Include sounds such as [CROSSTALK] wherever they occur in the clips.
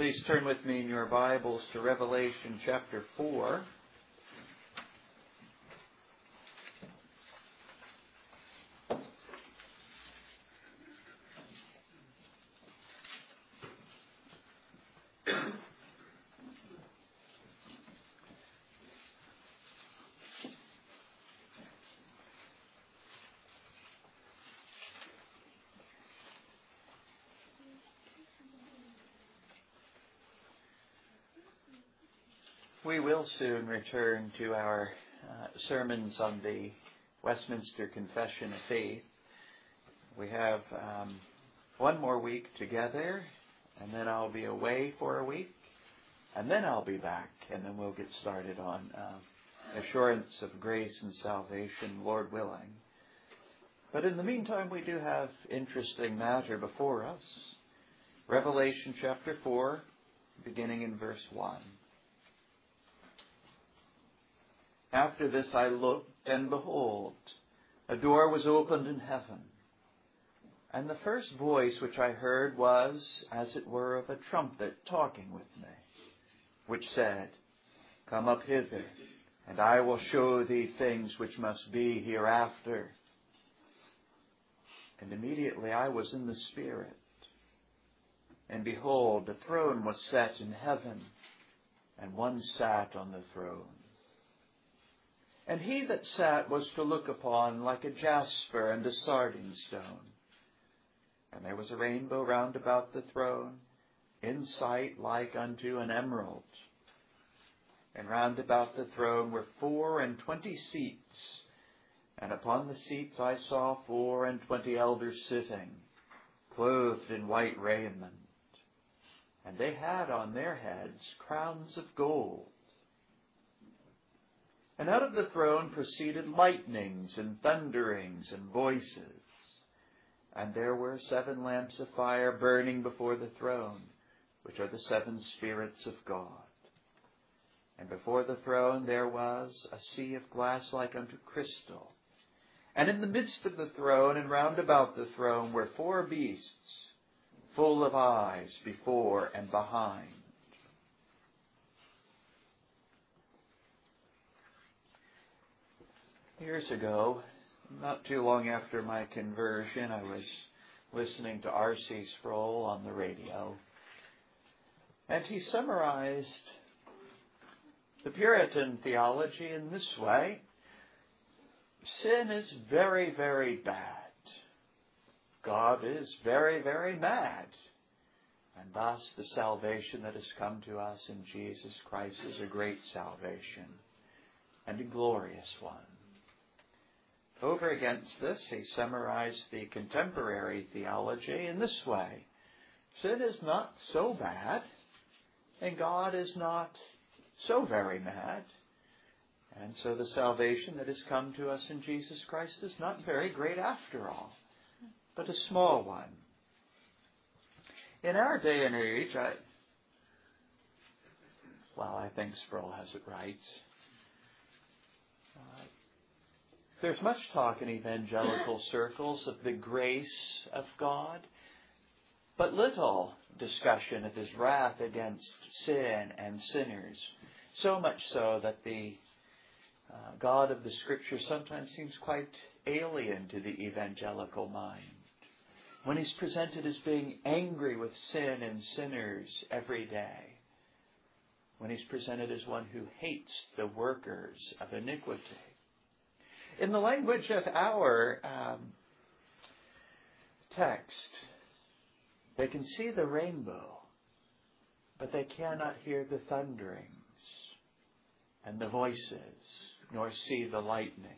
Please turn with me in your Bibles to Revelation chapter 4. We will soon return to our uh, sermons on the Westminster Confession of Faith. We have um, one more week together, and then I'll be away for a week, and then I'll be back, and then we'll get started on uh, assurance of grace and salvation, Lord willing. But in the meantime, we do have interesting matter before us. Revelation chapter 4, beginning in verse 1. After this I looked, and behold, a door was opened in heaven. And the first voice which I heard was, as it were, of a trumpet talking with me, which said, Come up hither, and I will show thee things which must be hereafter. And immediately I was in the Spirit. And behold, a throne was set in heaven, and one sat on the throne. And he that sat was to look upon like a jasper and a sardine stone. And there was a rainbow round about the throne, in sight like unto an emerald. And round about the throne were four and twenty seats, and upon the seats I saw four and twenty elders sitting, clothed in white raiment. And they had on their heads crowns of gold and out of the throne proceeded lightnings and thunderings and voices. And there were seven lamps of fire burning before the throne, which are the seven spirits of God. And before the throne there was a sea of glass like unto crystal. And in the midst of the throne and round about the throne were four beasts, full of eyes before and behind Years ago, not too long after my conversion, I was listening to R.C. Sproul on the radio. And he summarized the Puritan theology in this way Sin is very, very bad. God is very, very mad. And thus, the salvation that has come to us in Jesus Christ is a great salvation and a glorious one. Over against this, he summarized the contemporary theology in this way Sin is not so bad, and God is not so very mad. And so the salvation that has come to us in Jesus Christ is not very great after all, but a small one. In our day and age, I, well, I think Sproul has it right. There's much talk in evangelical circles of the grace of God, but little discussion of his wrath against sin and sinners. So much so that the uh, God of the Scripture sometimes seems quite alien to the evangelical mind. When he's presented as being angry with sin and sinners every day, when he's presented as one who hates the workers of iniquity, in the language of our um, text, they can see the rainbow, but they cannot hear the thunderings and the voices, nor see the lightnings.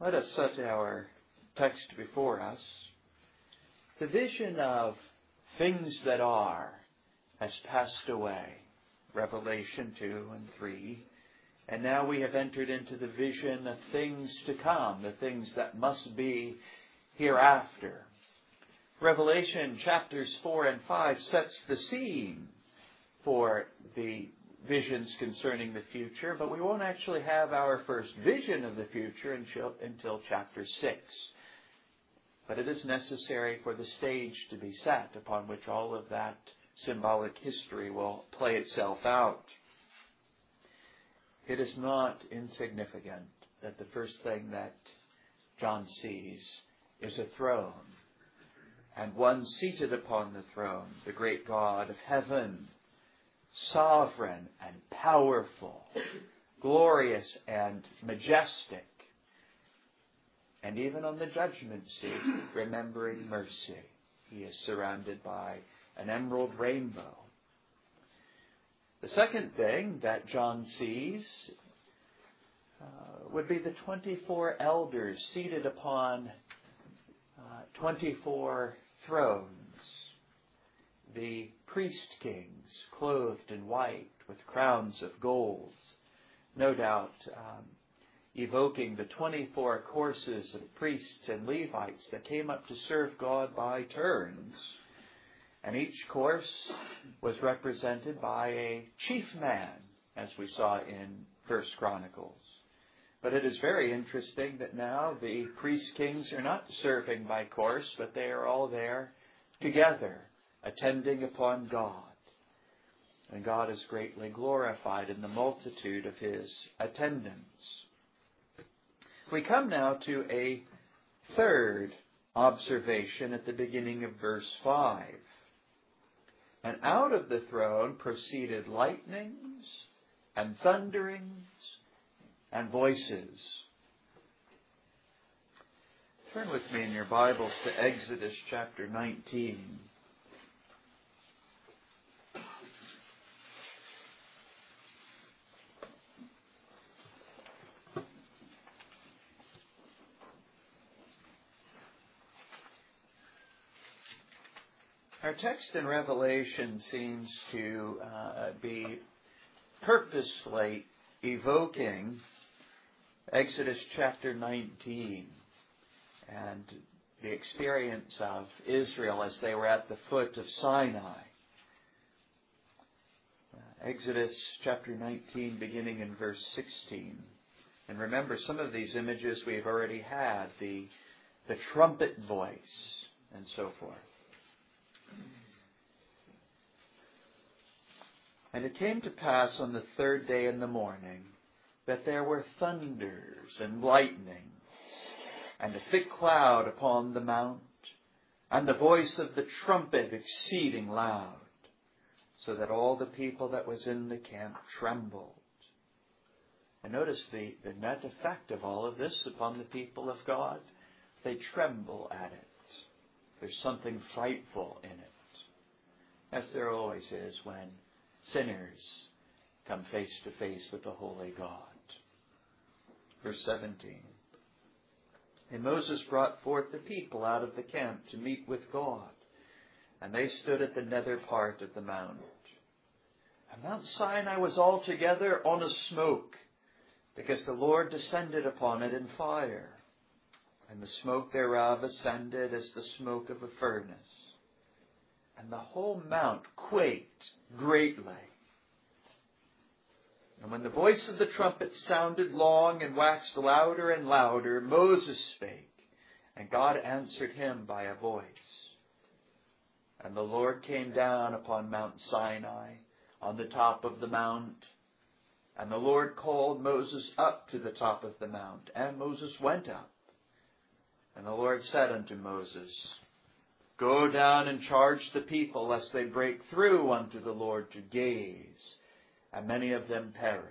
Let us set our text before us. The vision of things that are has passed away. Revelation 2 and 3 and now we have entered into the vision of things to come, the things that must be hereafter. Revelation chapters 4 and 5 sets the scene for the visions concerning the future, but we won't actually have our first vision of the future until, chapter 6. But it is necessary for the stage to be set upon which all of that symbolic history will play itself out. It is not insignificant that the first thing that John sees is a throne, and one seated upon the throne, the great God of heaven, sovereign and powerful, glorious and majestic, and even on the judgment seat, remembering mercy. He is surrounded by an emerald rainbow. The second thing that John sees uh, would be the 24 elders seated upon uh, 24 thrones. The priest kings, clothed in white with crowns of gold. No doubt, um, evoking the 24 courses of priests and Levites that came up to serve God by turns. And each course was represented by a chief man, as we saw in First Chronicles. But it is very interesting that now the priest kings are not serving by course, but they are all there together, attending upon God. And God is greatly glorified in the multitude of his attendants. We come now to a third observation at the beginning of verse 5. And out of the throne proceeded lightnings and thunderings and voices. Turn with me in your Bibles to Exodus chapter 19. Our text in Revelation seems to uh, be purposely evoking Exodus chapter 19 and the experience of Israel as they were at the foot of Sinai. Uh, Exodus chapter 19, beginning in verse 16. And remember, some of these images we've already had the, the trumpet voice and so forth. And it came to pass on the third day in the morning that there were thunders and lightning, and a thick cloud upon the mount, and the voice of the trumpet exceeding loud, so that all the people that was in the camp trembled. And notice the, the net effect of all of this upon the people of God. They tremble at it. There's something frightful in it, as there always is when sinners come face to face with the holy God. Verse 17. And Moses brought forth the people out of the camp to meet with God, and they stood at the nether part of the mount. And Mount Sinai was altogether on a smoke, because the Lord descended upon it in fire, and the smoke thereof ascended as the smoke of a furnace and the whole mount quaked greatly. And when the voice of the trumpet sounded long and waxed louder and louder, Moses spake, and God answered him by a voice. And the Lord came down upon Mount Sinai, on the top of the mount. And the Lord called Moses up to the top of the mount, and Moses went up. And the Lord said unto Moses, Go down and charge the people, lest they break through unto the Lord to gaze, and many of them perish.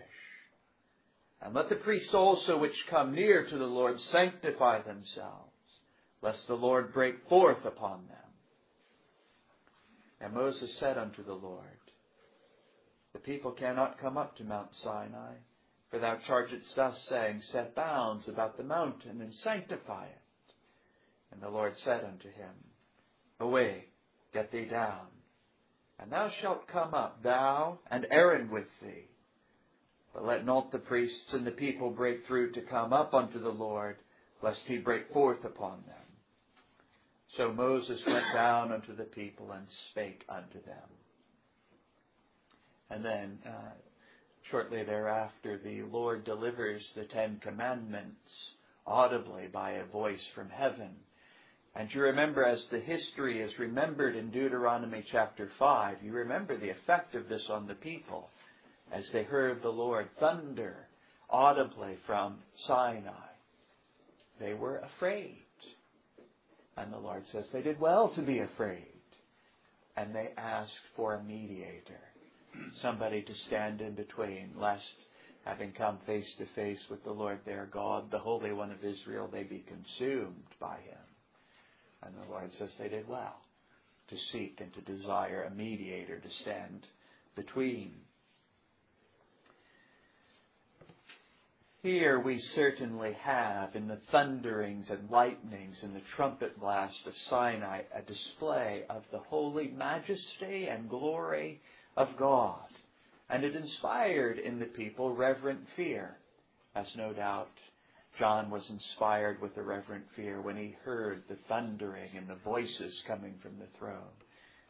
And let the priests also which come near to the Lord sanctify themselves, lest the Lord break forth upon them. And Moses said unto the Lord, The people cannot come up to Mount Sinai, for thou chargest us, saying, Set bounds about the mountain and sanctify it. And the Lord said unto him, Away, get thee down. And thou shalt come up, thou and Aaron with thee. But let not the priests and the people break through to come up unto the Lord, lest he break forth upon them. So Moses went down unto the people and spake unto them. And then, uh, shortly thereafter, the Lord delivers the Ten Commandments audibly by a voice from heaven And you remember, as the history is remembered in Deuteronomy chapter 5, you remember the effect of this on the people as they heard the Lord thunder audibly from Sinai. They were afraid. And the Lord says they did well to be afraid. And they asked for a mediator, somebody to stand in between, lest, having come face to face with the Lord their God, the Holy One of Israel, they be consumed by him. And the Lord says they did well to seek and to desire a mediator to stand between Here we certainly have, in the thunderings and lightnings and the trumpet blast of Sinai, a display of the holy majesty and glory of God. And it inspired in the people reverent fear, as no doubt John was inspired with a reverent fear when he heard the thundering and the voices coming from the throne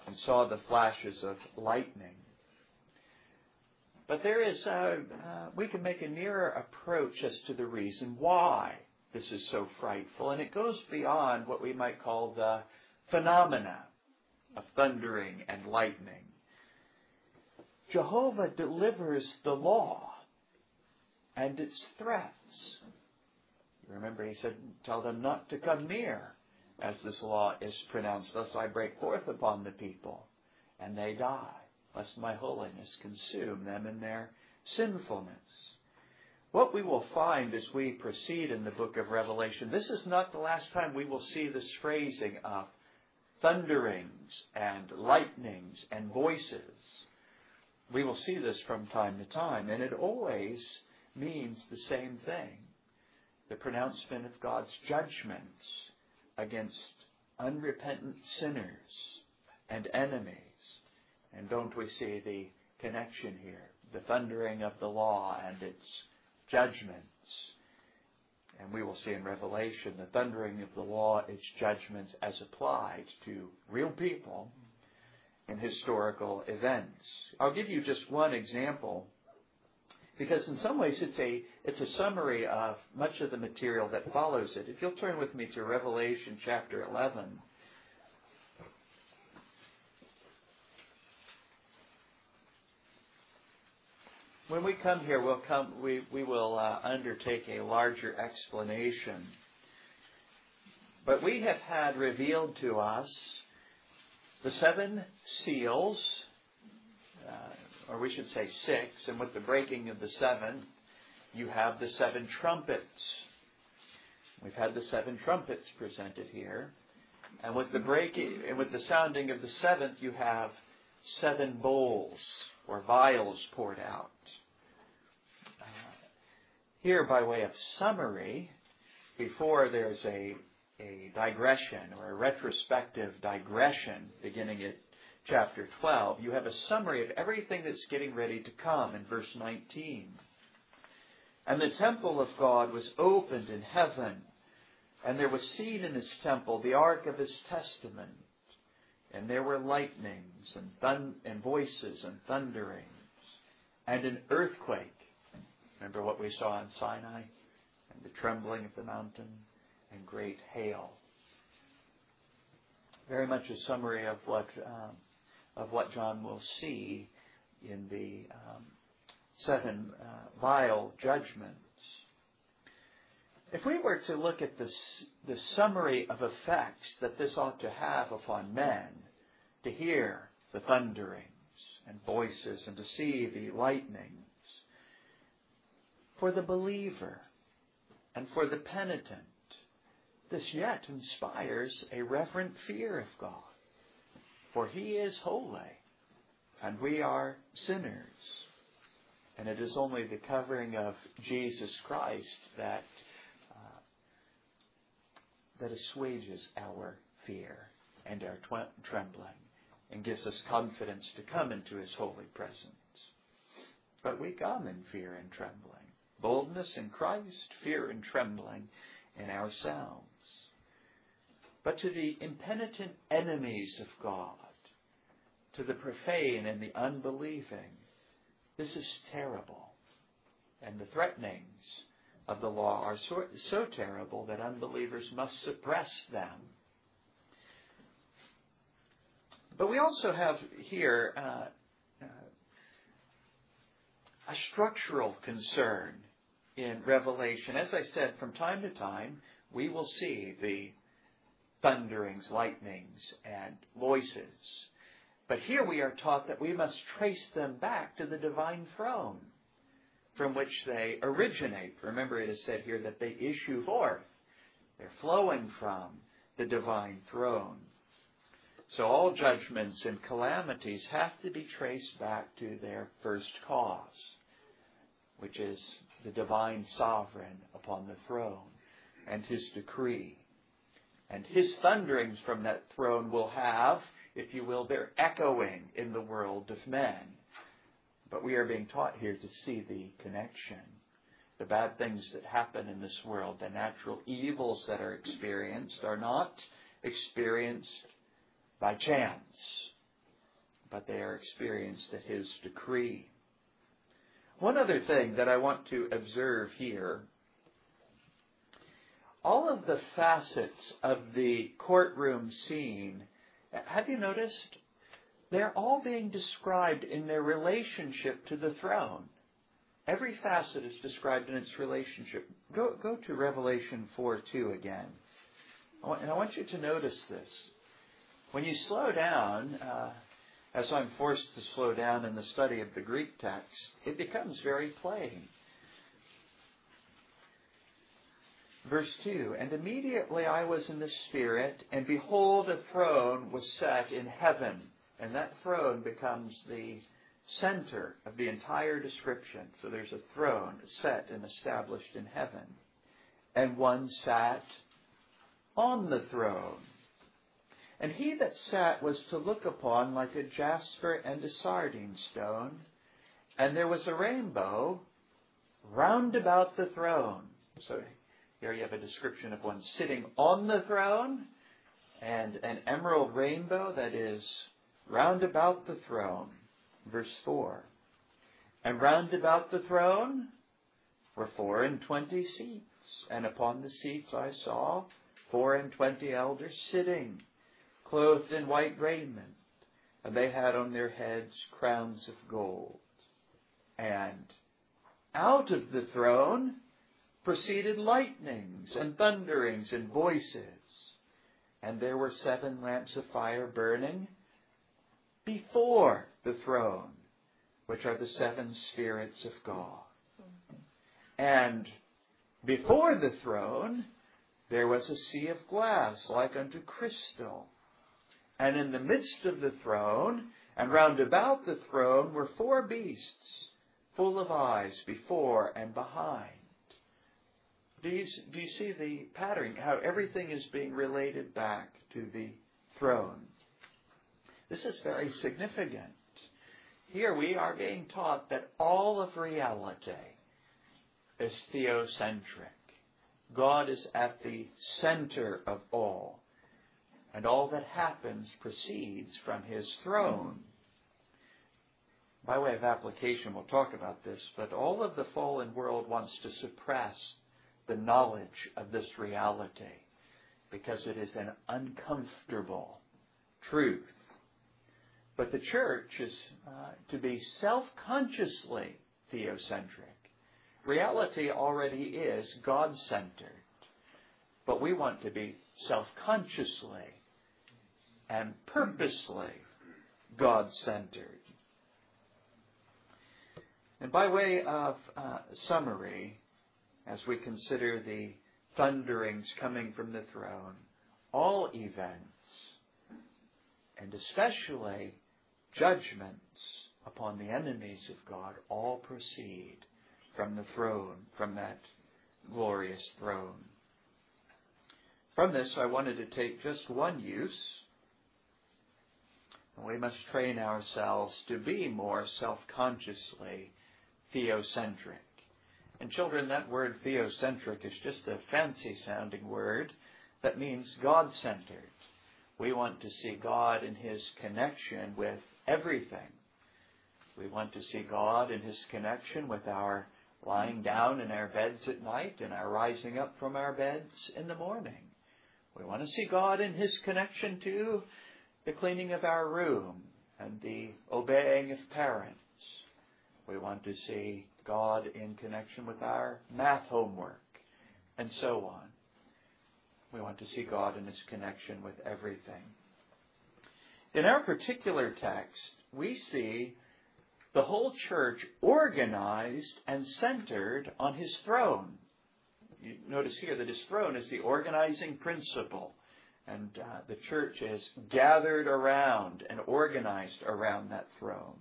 and saw the flashes of lightning but there is, uh, uh, we can make a nearer approach as to the reason why this is so frightful, and it goes beyond what we might call the phenomena of thundering and lightning. Jehovah delivers the law and its threats. Remember, he said, Tell them not to come near as this law is pronounced. Thus I break forth upon the people, and they die lest my holiness consume them in their sinfulness. What we will find as we proceed in the book of Revelation, this is not the last time we will see this phrasing of thunderings and lightnings and voices. We will see this from time to time, and it always means the same thing the pronouncement of God's judgments against unrepentant sinners and enemies. And don't we see the connection here? The thundering of the law and its judgments. And we will see in Revelation the thundering of the law, its judgments as applied to real people in historical events. I'll give you just one example because in some ways it's a it's a summary of much of the material that follows it. If you'll turn with me to Revelation chapter 11, when we come here, we'll come, we, we will uh, undertake a larger explanation. But we have had revealed to us the seven seals, or we should say six, and with the breaking of the seven, you have the seven trumpets. We've had the seven trumpets presented here. And with the breaking and with the sounding of the seventh, you have seven bowls or vials poured out. Uh, here, by way of summary, before there's a, a digression or a retrospective digression beginning at chapter 12, you have a summary of everything that's getting ready to come in verse 19. And the temple of God was opened in heaven, and there was seen in his temple the ark of his testament, and there were lightnings and, and voices and thunderings, and an earthquake Remember what we saw in Sinai? And the trembling of the mountain and great hail. Very much a summary of what, um, of what John will see in the um, seven uh, vial judgments. If we were to look at this, the summary of effects that this ought to have upon men, to hear the thunderings and voices and to see the lightnings, for the believer and for the penitent. This yet inspires a reverent fear of God, for He is holy, and we are sinners. And it is only the covering of Jesus Christ that uh, that assuages our fear and our tw- trembling and gives us confidence to come into His holy presence. But we come in fear and trembling boldness in Christ, fear and trembling in ourselves. But to the impenitent enemies of God, to the profane and the unbelieving, this is terrible. And the threatenings of the law are so, so terrible that unbelievers must suppress them but we also have here uh, uh, a structural concern in Revelation. As I said, from time to time, we will see the thunderings, lightnings, and voices. But here we are taught that we must trace them back to the divine throne from which they originate. Remember, it is said here that they issue forth. They're flowing from the divine throne. So all judgments and calamities have to be traced back to their first cause, which is the divine sovereign upon the throne and his decree. And his thunderings from that throne will have, if you will, their echoing in the world of men. But we are being taught here to see the connection. The bad things that happen in this world, the natural evils that are experienced, are not experienced by chance, but they are experienced at His decree. One other thing that I want to observe here all of the facets of the courtroom scene, have you noticed? They're all being described in their relationship to the throne. Every facet is described in its relationship. Go, go to Revelation 4 2 again. And I want you to notice this. When you slow down, uh, as I'm forced to slow down in the study of the Greek text, it becomes very plain. Verse 2 And immediately I was in the Spirit, and behold, a throne was set in heaven. And that throne becomes the center of the entire description. So there's a throne set and established in heaven. And one sat on the throne. And he that sat was to look upon like a jasper and a sardine stone. And there was a rainbow round about the throne. So here you have a description of one sitting on the throne and an emerald rainbow that is round about the throne. Verse 4. And round about the throne were four and twenty seats, and upon the seats I saw four and twenty elders sitting, clothed in white raiment, and they had on their heads crowns of gold. And out of the throne proceeded lightnings and thunderings and voices. And there were seven lamps of fire burning before the throne, which are the seven spirits of God. And before the throne, there was a sea of glass like unto crystal. And in the midst of the throne, and round about the throne, were four beasts, full of eyes before and behind. Do you, do you see the pattern? How everything is being related back to the throne. This is very significant. Here we are being taught that all of reality is theocentric. God is at the center of all. And all that happens proceeds from his throne. By way of application, we'll talk about this, but all of the fallen world wants to suppress the knowledge of this reality because it is an uncomfortable truth. But the church is uh, to be self consciously theocentric. Reality already is God centered, but we want to be self consciously and purposely God centered. And by way of uh, summary, as we consider the thunderings coming from the throne, all events, and especially judgments upon the enemies of God, all proceed from the throne, from that glorious throne. From this, I wanted to take just one use. We must train ourselves to be more self consciously theocentric. And children, that word theocentric is just a fancy sounding word that means God centered. We want to see God in His connection with everything. We want to see God in His connection with our lying down in our beds at night and our rising up from our beds in the morning. We want to see God in His connection to the cleaning of our room and the obeying of parents. We want to see God in connection with our math homework and so on. We want to see God in his connection with everything. In our particular text, we see the whole church organized and centered on his throne. You notice here that his throne is the organizing principle. And uh, the church is gathered around and organized around that throne.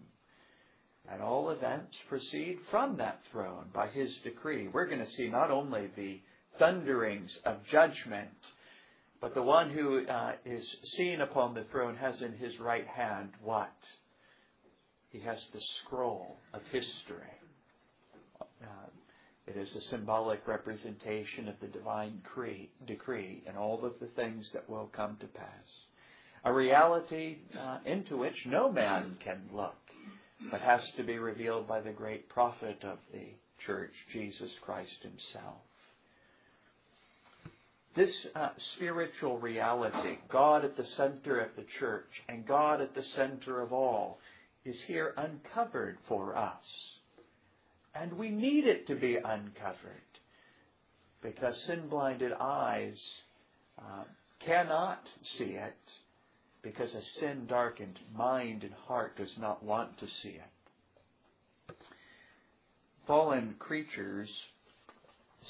And all events proceed from that throne by his decree. We're going to see not only the thunderings of judgment, but the one who uh, is seen upon the throne has in his right hand what? He has the scroll of history. Uh, it is a symbolic representation of the divine decree and all of the things that will come to pass. A reality uh, into which no man can look, but has to be revealed by the great prophet of the church, Jesus Christ himself. This uh, spiritual reality, God at the center of the church and God at the center of all, is here uncovered for us. And we need it to be uncovered because sin blinded eyes uh, cannot see it because a sin darkened mind and heart does not want to see it. Fallen creatures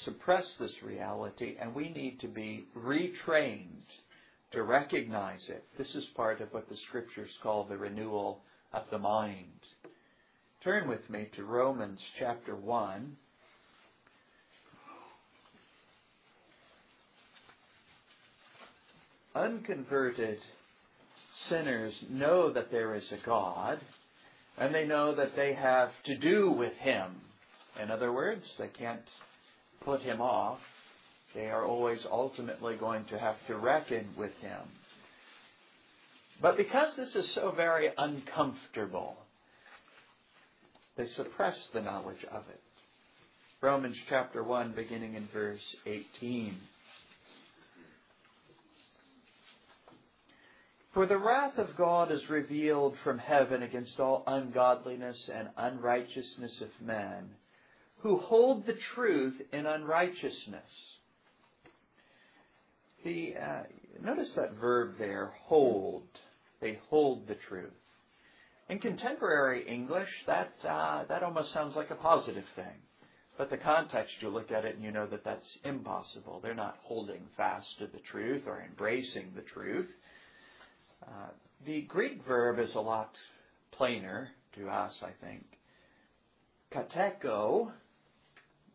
suppress this reality, and we need to be retrained to recognize it. This is part of what the scriptures call the renewal of the mind. Turn with me to Romans chapter 1. Unconverted sinners know that there is a God, and they know that they have to do with Him. In other words, they can't put Him off. They are always ultimately going to have to reckon with Him. But because this is so very uncomfortable, they suppress the knowledge of it. Romans chapter 1, beginning in verse 18. For the wrath of God is revealed from heaven against all ungodliness and unrighteousness of men, who hold the truth in unrighteousness. The, uh, notice that verb there, hold. They hold the truth. In contemporary English, that, uh, that almost sounds like a positive thing. But the context, you look at it and you know that that's impossible. They're not holding fast to the truth or embracing the truth. Uh, the Greek verb is a lot plainer to us, I think. Katecho,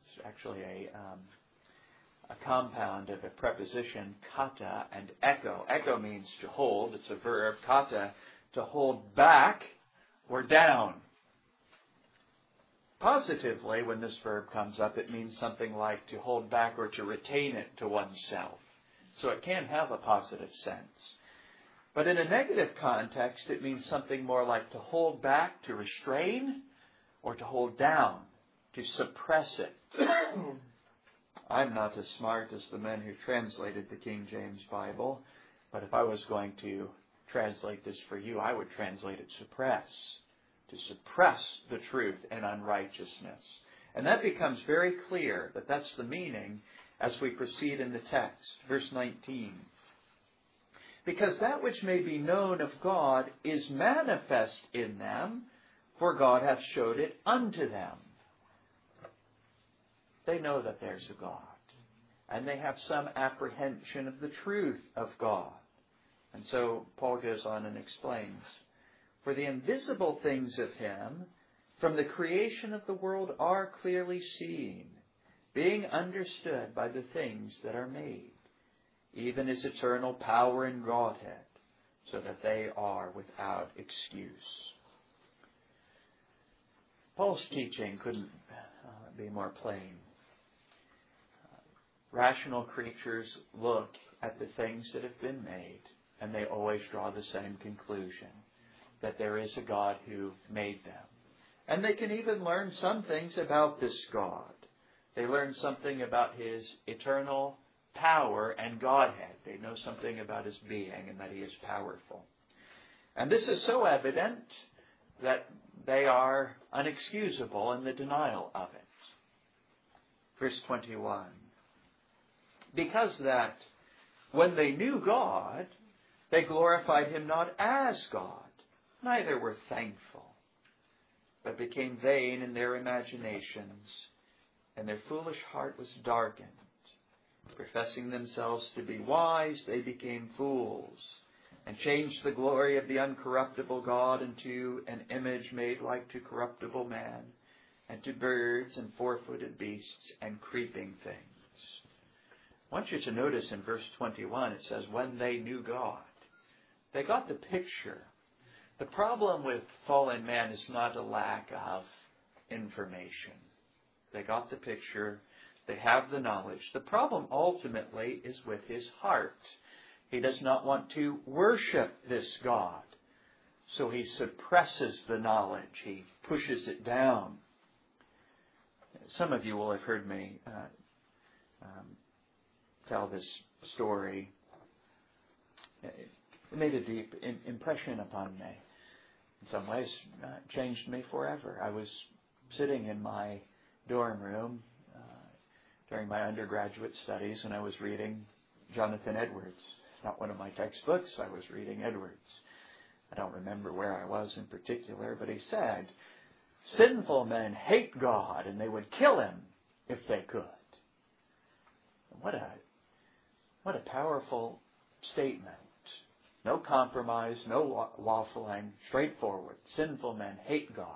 it's actually a, um, a compound of a preposition, kata, and echo. Echo means to hold. It's a verb. Kata, to hold back or down. Positively, when this verb comes up, it means something like to hold back or to retain it to oneself. So it can have a positive sense. But in a negative context, it means something more like to hold back, to restrain, or to hold down, to suppress it. [COUGHS] I'm not as smart as the men who translated the King James Bible, but if I was going to translate this for you, I would translate it suppress. To suppress the truth and unrighteousness. And that becomes very clear that that's the meaning as we proceed in the text. Verse 19. Because that which may be known of God is manifest in them, for God hath showed it unto them. They know that there's a God, and they have some apprehension of the truth of God. And so Paul goes on and explains For the invisible things of him from the creation of the world are clearly seen, being understood by the things that are made, even his eternal power and Godhead, so that they are without excuse. Paul's teaching couldn't uh, be more plain. rational creatures look at the things that have been made and they always draw the same conclusion that there is a God who made them. And they can even learn some things about this God. They learn something about his eternal power and Godhead. They know something about his being and that he is powerful. And this is so evident that they are unexcusable in the denial of it. Verse 21. Because that when they knew God, they glorified him not as God, neither were thankful, but became vain in their imaginations, and their foolish heart was darkened. Professing themselves to be wise, they became fools, and changed the glory of the uncorruptible God into an image made like to corruptible man, and to birds and four footed beasts and creeping things. I want you to notice in verse 21 it says, when they knew God. They got the picture. The problem with fallen man is not a lack of information. They got the picture. They have the knowledge. The problem ultimately is with his heart. He does not want to worship this God. So he suppresses the knowledge. He pushes it down. Some of you will have heard me uh, um, tell this story. It made a deep impression upon me. In some ways, uh, changed me forever. I was sitting in my dorm room during my undergraduate studies, and I was reading Jonathan Edwards. Not one of my textbooks. I was reading Edwards. I don't remember where I was in particular, but he said, Sinful men hate God, and they would kill him if they could. What a what a powerful statement. No compromise, no waffling, straightforward. Sinful men hate God,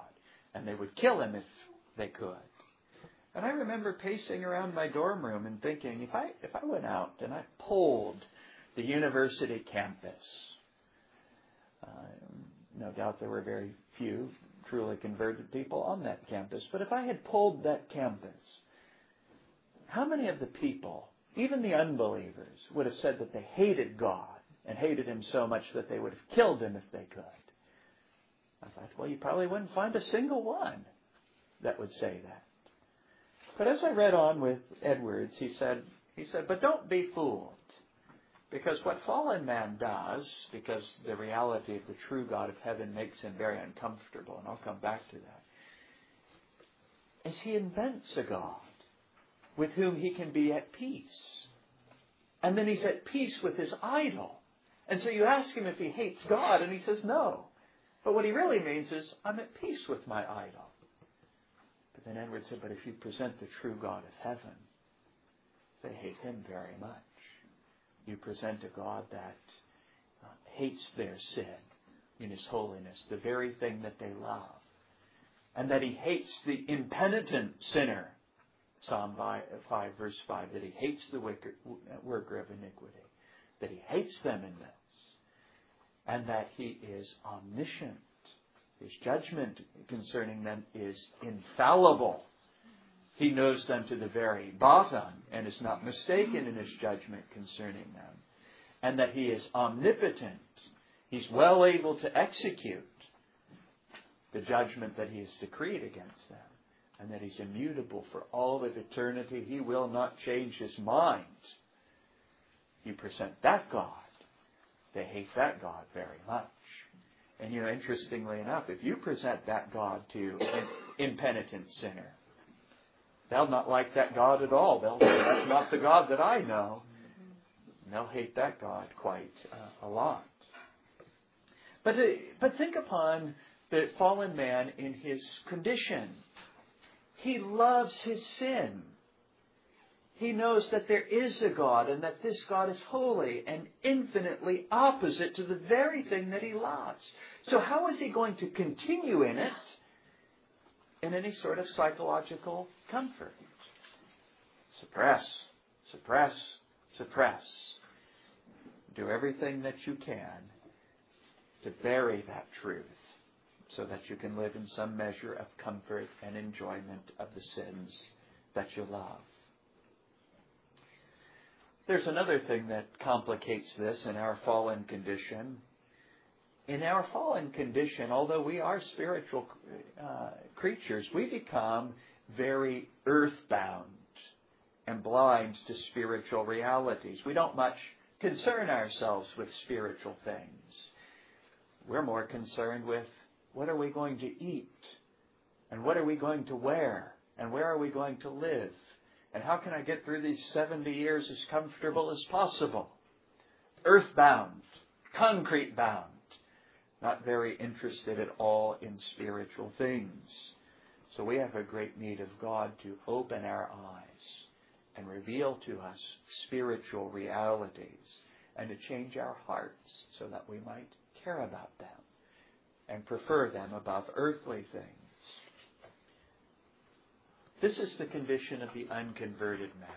and they would kill him if they could. And I remember pacing around my dorm room and thinking, if I if I went out and I polled the university campus, uh, no doubt there were very few truly converted people on that campus. But if I had polled that campus, how many of the people even the unbelievers would have said that they hated God and hated Him so much that they would have killed Him if they could. I thought, well, you probably wouldn't find a single one that would say that. But as I read on with Edwards, he said, he said, but don't be fooled. Because what fallen man does, because the reality of the true God of heaven makes him very uncomfortable, and I'll come back to that, is he invents a God with whom he can be at peace. And then he's at peace with his idol. And so you ask him if he hates God, and he says no. But what he really means is, I'm at peace with my idol. But then Edward said, but if you present the true God of heaven, they hate him very much. You present a God that uh, hates their sin in his holiness, the very thing that they love. And that he hates the impenitent sinner Psalm 5, verse 5, that he hates the wicked, worker of iniquity, that he hates them in this, and that he is omniscient. His judgment concerning them is infallible. He knows them to the very bottom and is not mistaken in his judgment concerning them. And that he is omnipotent. He's well able to execute the judgment that he has decreed against them and that He's immutable for all of eternity. He will not change His mind. You present that God, they hate that God very much. And you know, interestingly enough, if you present that God to an impenitent sinner, they'll not like that God at all. They'll say, that's not the God that I know. And they'll hate that God quite uh, a lot. But, uh, but think upon the fallen man in his condition. He loves his sin. He knows that there is a God and that this God is holy and infinitely opposite to the very thing that he loves. So, how is he going to continue in it in any sort of psychological comfort? Suppress, suppress, suppress. Do everything that you can to bury that truth so that you can live in some measure of comfort and enjoyment of the sins that you love. There's another thing that complicates this in our fallen condition. In our fallen condition, although we are spiritual uh, creatures, we become very earthbound and blind to spiritual realities. We don't much concern ourselves with spiritual things We're more concerned with what are we going to eat? And what are we going to wear? And where are we going to live? And how can I get through these 70 years as comfortable as possible? Earthbound, concrete bound, not very interested at all in spiritual things. So we have a great need of God to open our eyes and reveal to us spiritual realities and to change our hearts so that we might care about them and prefer them above earthly things. This is the condition of the unconverted man.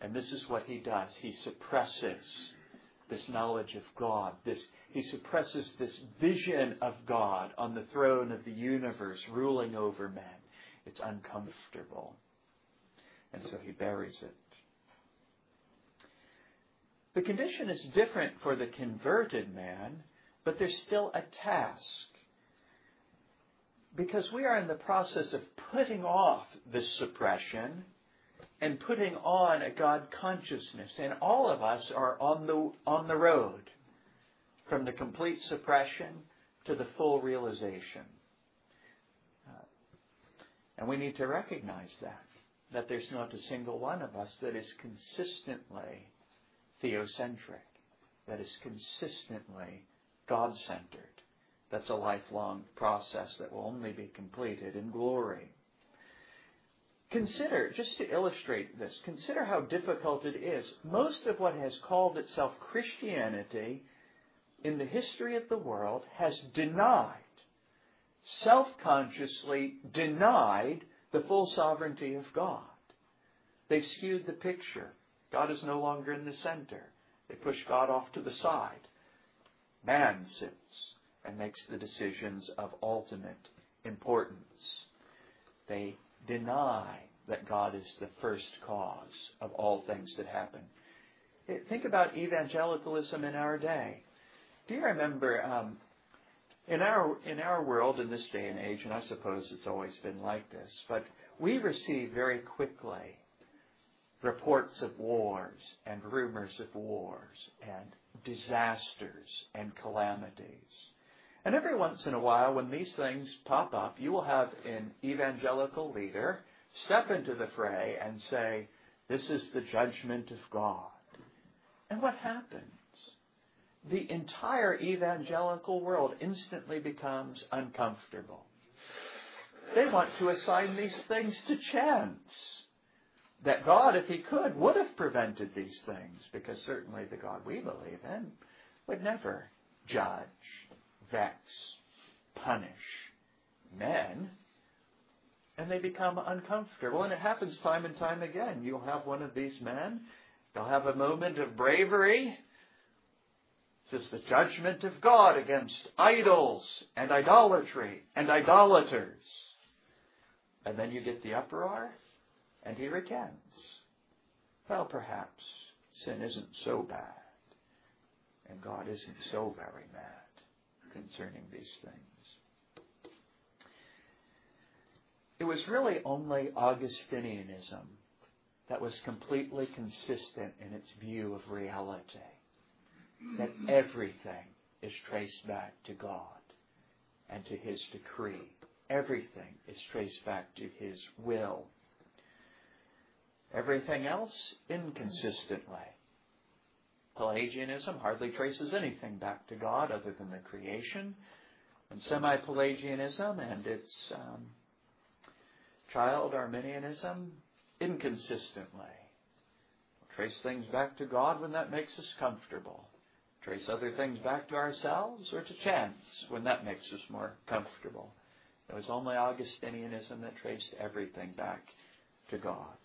And this is what he does. He suppresses this knowledge of God. This, he suppresses this vision of God on the throne of the universe, ruling over men. It's uncomfortable. And so he buries it. The condition is different for the converted man, but there's still a task because we are in the process of putting off this suppression and putting on a God consciousness. And all of us are on the, on the road from the complete suppression to the full realization. Uh, and we need to recognize that, that there's not a single one of us that is consistently theocentric, that is consistently God centered. That's a lifelong process that will only be completed in glory. Consider, just to illustrate this, consider how difficult it is. Most of what has called itself Christianity in the history of the world has denied, self consciously denied the full sovereignty of God. They've skewed the picture. God is no longer in the center. They push God off to the side. Man sits and makes the decisions of ultimate importance. They deny that God is the first cause of all things that happen. Think about evangelicalism in our day. Do you remember um, in our in our world in this day and age, and I suppose it's always been like this, but we receive very quickly reports of wars and rumors of wars and disasters and calamities. And every once in a while, when these things pop up, you will have an evangelical leader step into the fray and say, This is the judgment of God. And what happens? The entire evangelical world instantly becomes uncomfortable. They want to assign these things to chance. That God, if He could, would have prevented these things, because certainly the God we believe in would never judge vex, punish men, and they become uncomfortable. And it happens time and time again. You'll have one of these men, they'll have a moment of bravery. This is the judgment of God against idols and idolatry and idolaters. And then you get the uproar, and he recants. Well, perhaps sin isn't so bad, and God isn't so very mad concerning these things. It was really only Augustinianism that was completely consistent in its view of reality, that everything is traced back to God and to His decree. Everything is traced back to His will. Everything else, inconsistently. Pelagianism hardly traces anything back to God other than the creation. And semi Pelagianism and its um, child Arminianism, inconsistently. We'll trace things back to God when that makes us comfortable. Trace other things back to ourselves or to chance when that makes us more comfortable. It was only Augustinianism that traced everything back to God.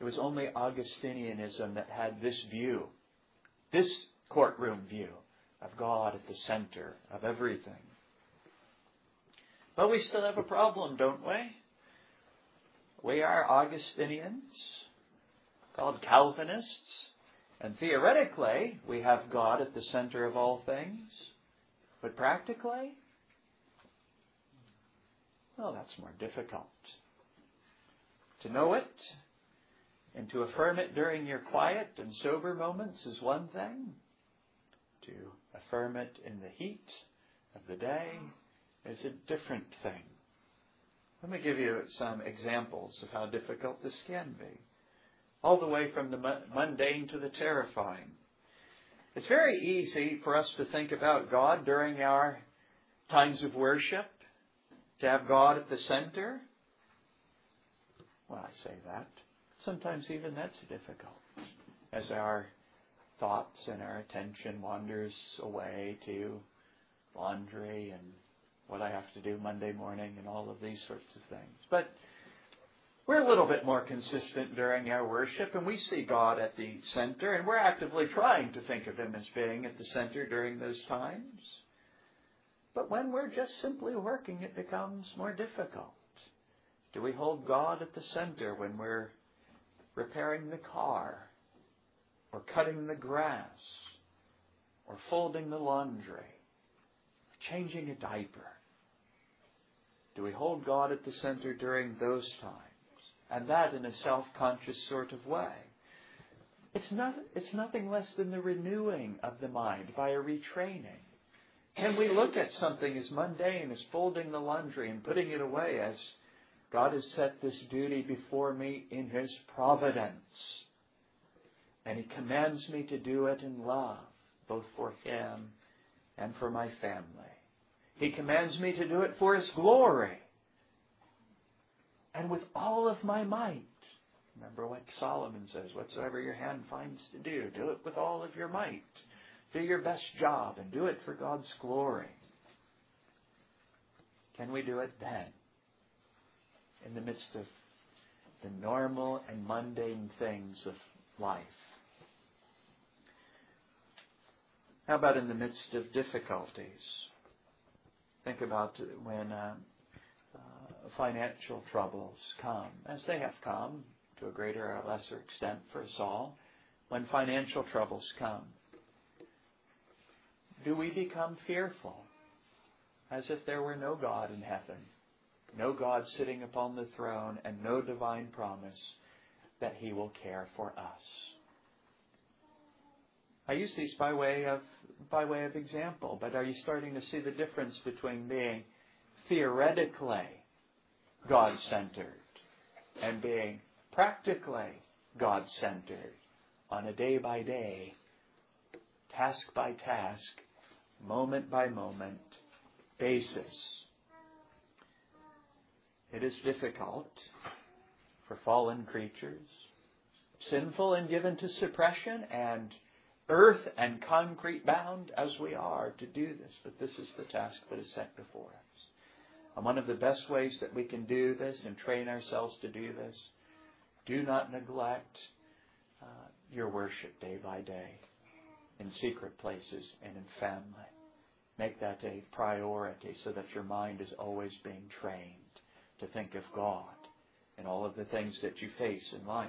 It was only Augustinianism that had this view this courtroom view of God at the center of everything. But we still have a problem, don't we? We are Augustinians, called Calvinists, and theoretically, we have God at the center of all things. But practically, well, that's more difficult. To know it and to affirm it during your quiet and sober moments is one thing. To affirm it in the heat of the day is a different thing. Let me give you some examples of how difficult this can be. All the way from the mundane to the terrifying. It's very easy for us to think about God during our times of worship, to have God at the center. Well, I say that. Sometimes even that's difficult as our thoughts and our attention wanders away to laundry and what I have to do Monday morning and all of these sorts of things. But we're a little bit more consistent during our worship, and we see God at the center, and we're actively trying to think of Him as being at the center during those times. But when we're just simply working, it becomes more difficult. Do we hold God at the center when we're repairing the car, or cutting the grass, or folding the laundry, or changing a diaper? Do we hold God at the center during those times? and that in a self-conscious sort of way. It's, not, it's nothing less than the renewing of the mind by a retraining. Can we look at something as mundane as folding the laundry and putting it away as God has set this duty before me in His providence? And He commands me to do it in love, both for Him and for my family. He commands me to do it for His glory and with all of my might. Remember what Solomon says whatsoever your hand finds to do, do it with all of your might. Do your best job and do it for God's glory. Can we do it then? In the midst of the normal and mundane things of life. How about in the midst of difficulties? Think about when um, financial troubles come, as they have come to a greater or lesser extent for us all, when financial troubles come, do we become fearful as if there were no God in heaven, no God sitting upon the throne, and no divine promise that He will care for us? I use these by way of by way of example, but are you starting to see the difference between being theoretically God centered and being practically God centered on a day by day, task by task, moment by moment basis. It is difficult for fallen creatures, sinful and given to suppression, and earth and concrete bound as we are to do this, but this is the task that is set before us. And one of the best ways that we can do this and train ourselves to do this, do not neglect uh, your worship day by day in secret places and in family. Make that a priority so that your mind is always being trained to think of God and all of the things that you face in life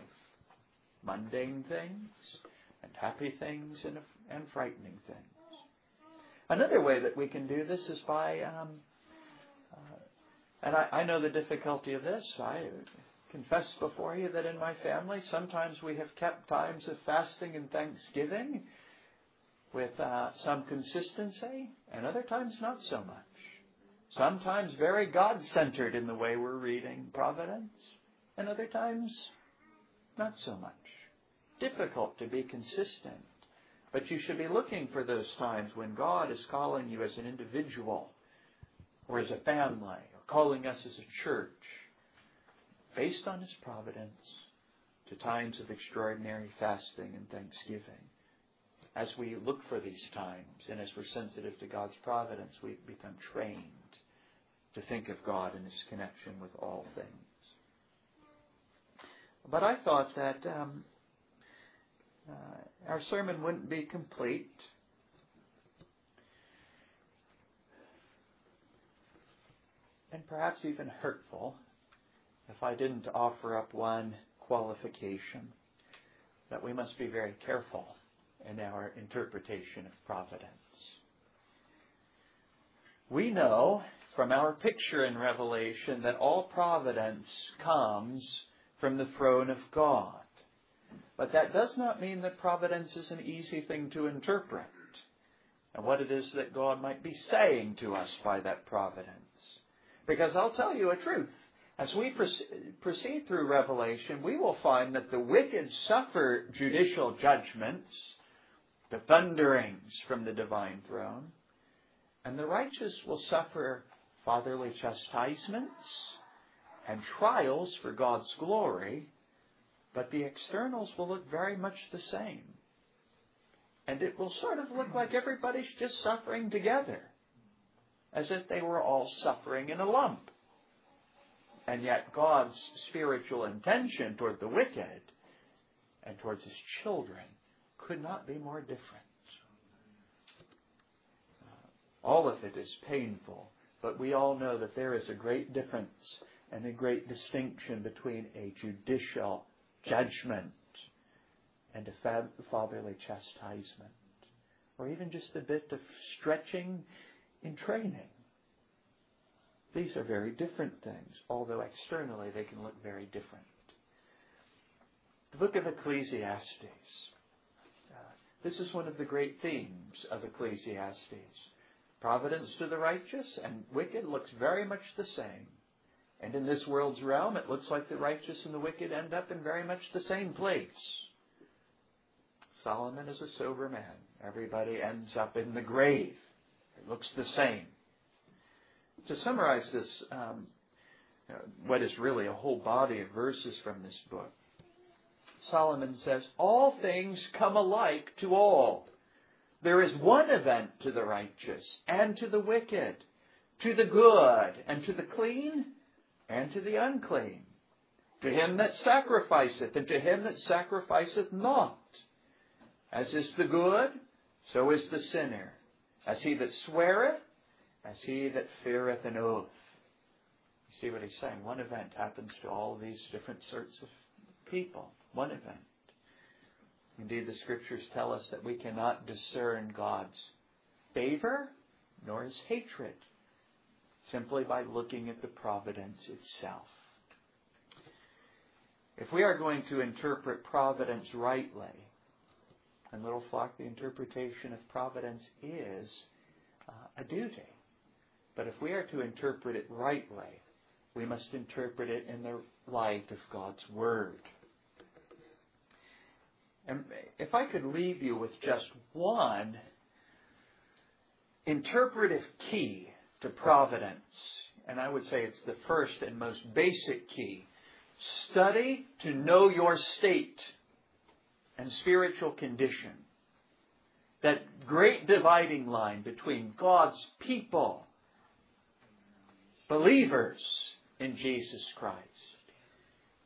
mundane things and happy things and, and frightening things. Another way that we can do this is by um, and I, I know the difficulty of this. I confess before you that in my family, sometimes we have kept times of fasting and thanksgiving with uh, some consistency, and other times not so much. Sometimes very God centered in the way we're reading Providence, and other times not so much. Difficult to be consistent. But you should be looking for those times when God is calling you as an individual or as a family or calling us as a church, based on His providence, to times of extraordinary fasting and thanksgiving. As we look for these times and as we're sensitive to God's providence, we become trained to think of God and His connection with all things. But I thought that um, uh, our sermon wouldn't be complete and perhaps even hurtful if I didn't offer up one qualification that we must be very careful in our interpretation of providence. We know from our picture in Revelation that all providence comes from the throne of God. But that does not mean that providence is an easy thing to interpret. and what it is that God might be saying to us by that providence. Because I'll tell you a truth. As we proceed through Revelation, we will find that the wicked suffer judicial judgments, the thunderings from the divine throne, and the righteous will suffer fatherly chastisements and trials for God's glory, but the externals will look very much the same. And it will sort of look like everybody's just suffering together, as if they were all suffering in a lump. And yet God's spiritual intention toward the wicked and towards his children could not be more different. All of it is painful, but we all know that there is a great difference and a great distinction between a judicial judgment and a fatherly chastisement, or even just a bit of stretching in training. These are very different things, although externally they can look very different. The book of Ecclesiastes. Uh, this is one of the great themes of Ecclesiastes. Providence to the righteous and wicked looks very much the same. And in this world's realm, it looks like the righteous and the wicked end up in very much the same place. Solomon is a sober man. Everybody ends up in the grave. It looks the same. To summarize this, um, what is really a whole body of verses from this book, Solomon says, All things come alike to all. There is one event to the righteous and to the wicked, to the good and to the clean and to the unclean, to him that sacrificeth and to him that sacrificeth not. As is the good, so is the sinner. As he that sweareth, as he that feareth an oath. You see what he's saying? One event happens to all these different sorts of people. One event. Indeed, the scriptures tell us that we cannot discern God's favor nor his hatred simply by looking at the providence itself. If we are going to interpret providence rightly, and little flock, the interpretation of providence is uh, a duty. But if we are to interpret it rightly, we must interpret it in the light of God's Word. And if I could leave you with just one interpretive key to providence, and I would say it's the first and most basic key, study to know your state and spiritual condition. That great dividing line between God's people believers in Jesus Christ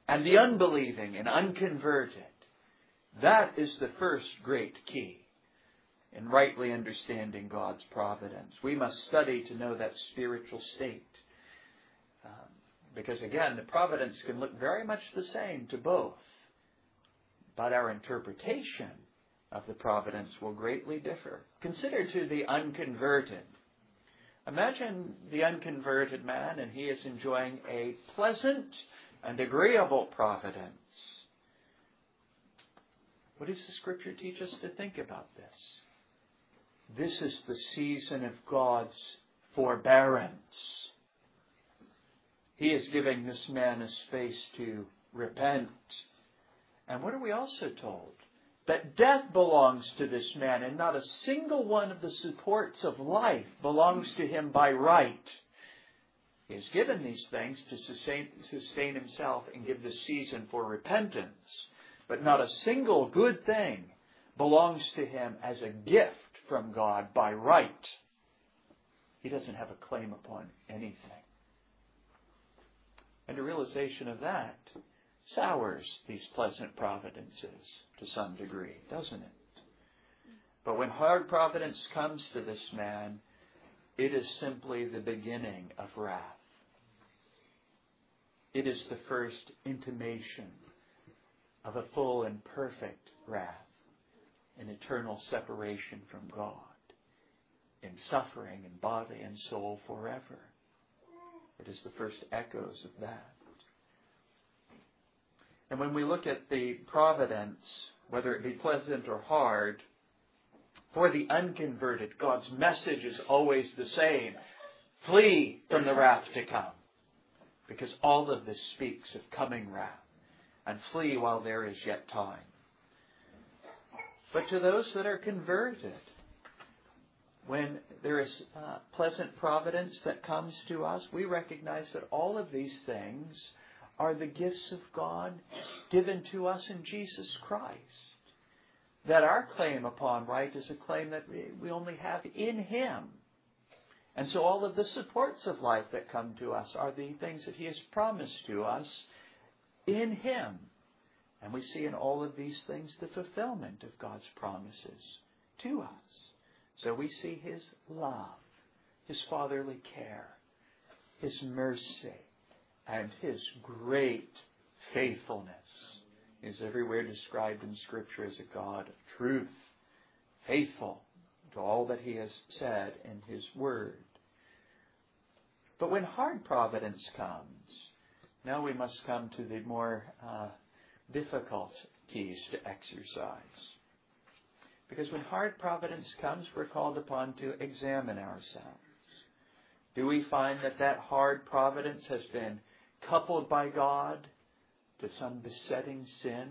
and the unbelieving and unconverted. That is the first great key in rightly understanding God's providence. We must study to know that spiritual state. Um, because again, the providence can look very much the same to both. But our interpretation of the providence will greatly differ. Consider to the unconverted Imagine the unconverted man and he is enjoying a pleasant and agreeable providence. What does the scripture teach us to think about this? This is the season of God's forbearance. He is giving this man a space to repent. And what are we also told? that death belongs to this man, and not a single one of the supports of life belongs to him by right. He is given these things to sustain, sustain himself and give the season for repentance. But not a single good thing belongs to him as a gift from God by right. He doesn't have a claim upon anything. And a realization of that sours these pleasant providences to some degree, doesn't it? But when hard providence comes to this man, it is simply the beginning of wrath. It is the first intimation of a full and perfect wrath, an eternal separation from God, in suffering in body and soul forever. It is the first echoes of that. And when we look at the providence, whether it be pleasant or hard, For the unconverted, God's message is always the same. Flee from the wrath to come. Because all of this speaks of coming wrath. And flee while there is yet time. But to those that are converted, when there is uh, pleasant providence that comes to us, we recognize that all of these things are the gifts of God given to us in Jesus Christ. That our claim upon right is a claim that we only have in Him. And so all of the supports of life that come to us are the things that He has promised to us in Him. And we see in all of these things the fulfillment of God's promises to us. So we see His love, His fatherly care, His mercy, and His great faithfulness. Is everywhere described in Scripture as a God of truth, faithful to all that He has said in His Word. But when hard providence comes, now we must come to the more uh, difficult keys to exercise. Because when hard providence comes, we're called upon to examine ourselves. Do we find that that hard providence has been coupled by God to some besetting sin?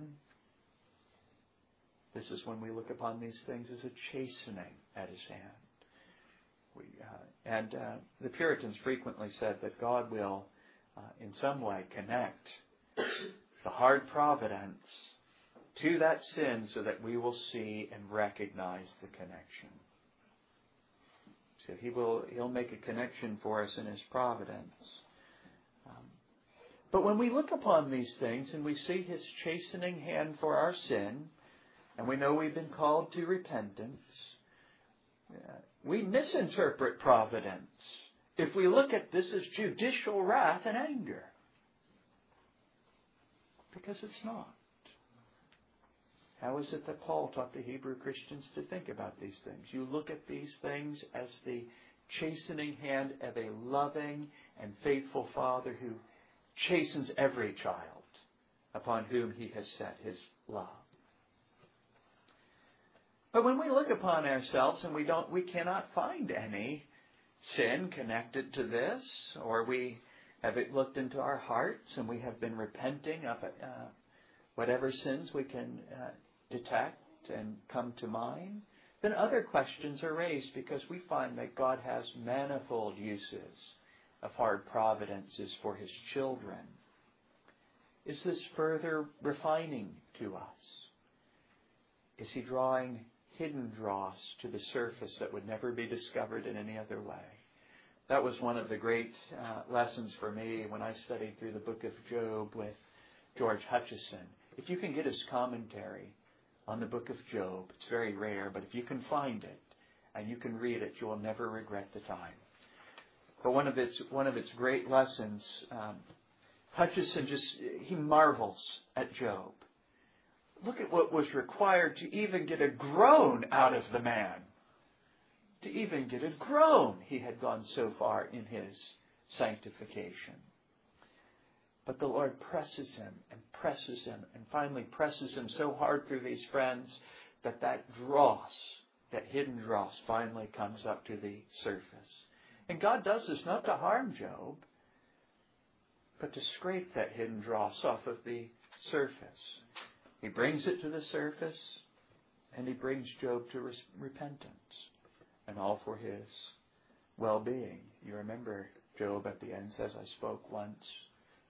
This is when we look upon these things as a chastening at His hand. We, uh, and uh, the Puritans frequently said that God will, uh, in some way, connect the hard providence to that sin so that we will see and recognize the connection. So he will he'll make a connection for us in his providence. Um, but when we look upon these things and we see his chastening hand for our sin, and we know we've been called to repentance, uh, we misinterpret providence if we look at this as judicial wrath and anger. Because it's not. How is it that Paul taught the Hebrew Christians to think about these things? You look at these things as the chastening hand of a loving and faithful Father who chastens every child upon whom he has set his love. But when we look upon ourselves and we don't we cannot find any sin connected to this, or we have it looked into our hearts and we have been repenting of uh, whatever sins we can uh, detect and come to mind, then other questions are raised because we find that God has manifold uses of hard providences for his children. Is this further refining to us? Is he drawing hidden dross to the surface that would never be discovered in any other way? That was one of the great uh, lessons for me when I studied through the book of Job with George Hutcheson. If you can get his commentary on the book of Job, it's very rare, but if you can find it and you can read it, you will never regret the time. But one of its one of its great lessons, um, Hutcheson just he marvels at Job. Look at what was required to even get a groan out of the man to even get a groan. He had gone so far in his sanctification. But the Lord presses him and presses him and finally presses him so hard through these friends that that dross, that hidden dross, finally comes up to the surface. And God does this not to harm Job, but to scrape that hidden dross off of the surface. He brings it to the surface and he brings Job to repentance and all for his well being. You remember Job at the end says, I spoke once,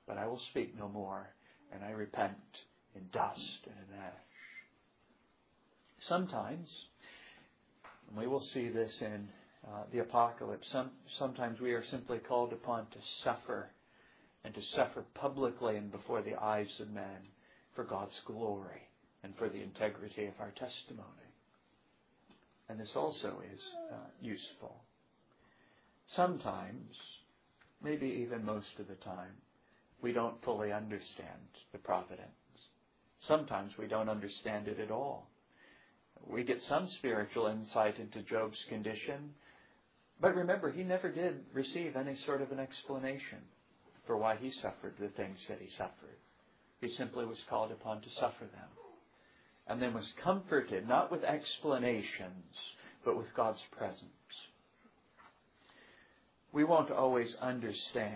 but I will speak no more, and I repent in dust and in ash. Sometimes, and we will see this in uh, the apocalypse, some, sometimes we are simply called upon to suffer and to suffer publicly and before the eyes of men for God's glory and for the integrity of our testimony. And this also is uh, useful. Sometimes, maybe even most of the time, we don't fully understand the providence. Sometimes we don't understand it at all. We get some spiritual insight into Job's condition, but remember, he never did receive any sort of an explanation for why he suffered the things that he suffered. He simply was called upon to suffer them and then was comforted, not with explanations, but with God's presence. We won't always understand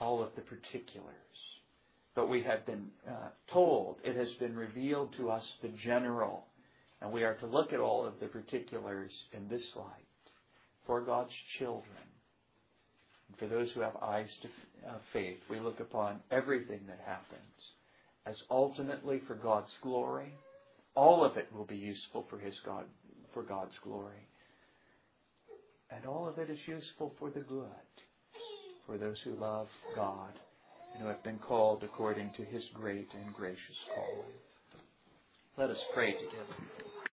all of the particulars, but we have been uh, told, it has been revealed to us the general, and we are to look at all of the particulars in this light for God's children. And for those who have eyes to uh, faith, we look upon everything that happens as ultimately for God's glory. All of it will be useful for His God, for God's glory. And all of it is useful for the good, for those who love God and who have been called according to His great and gracious calling. Let us pray together.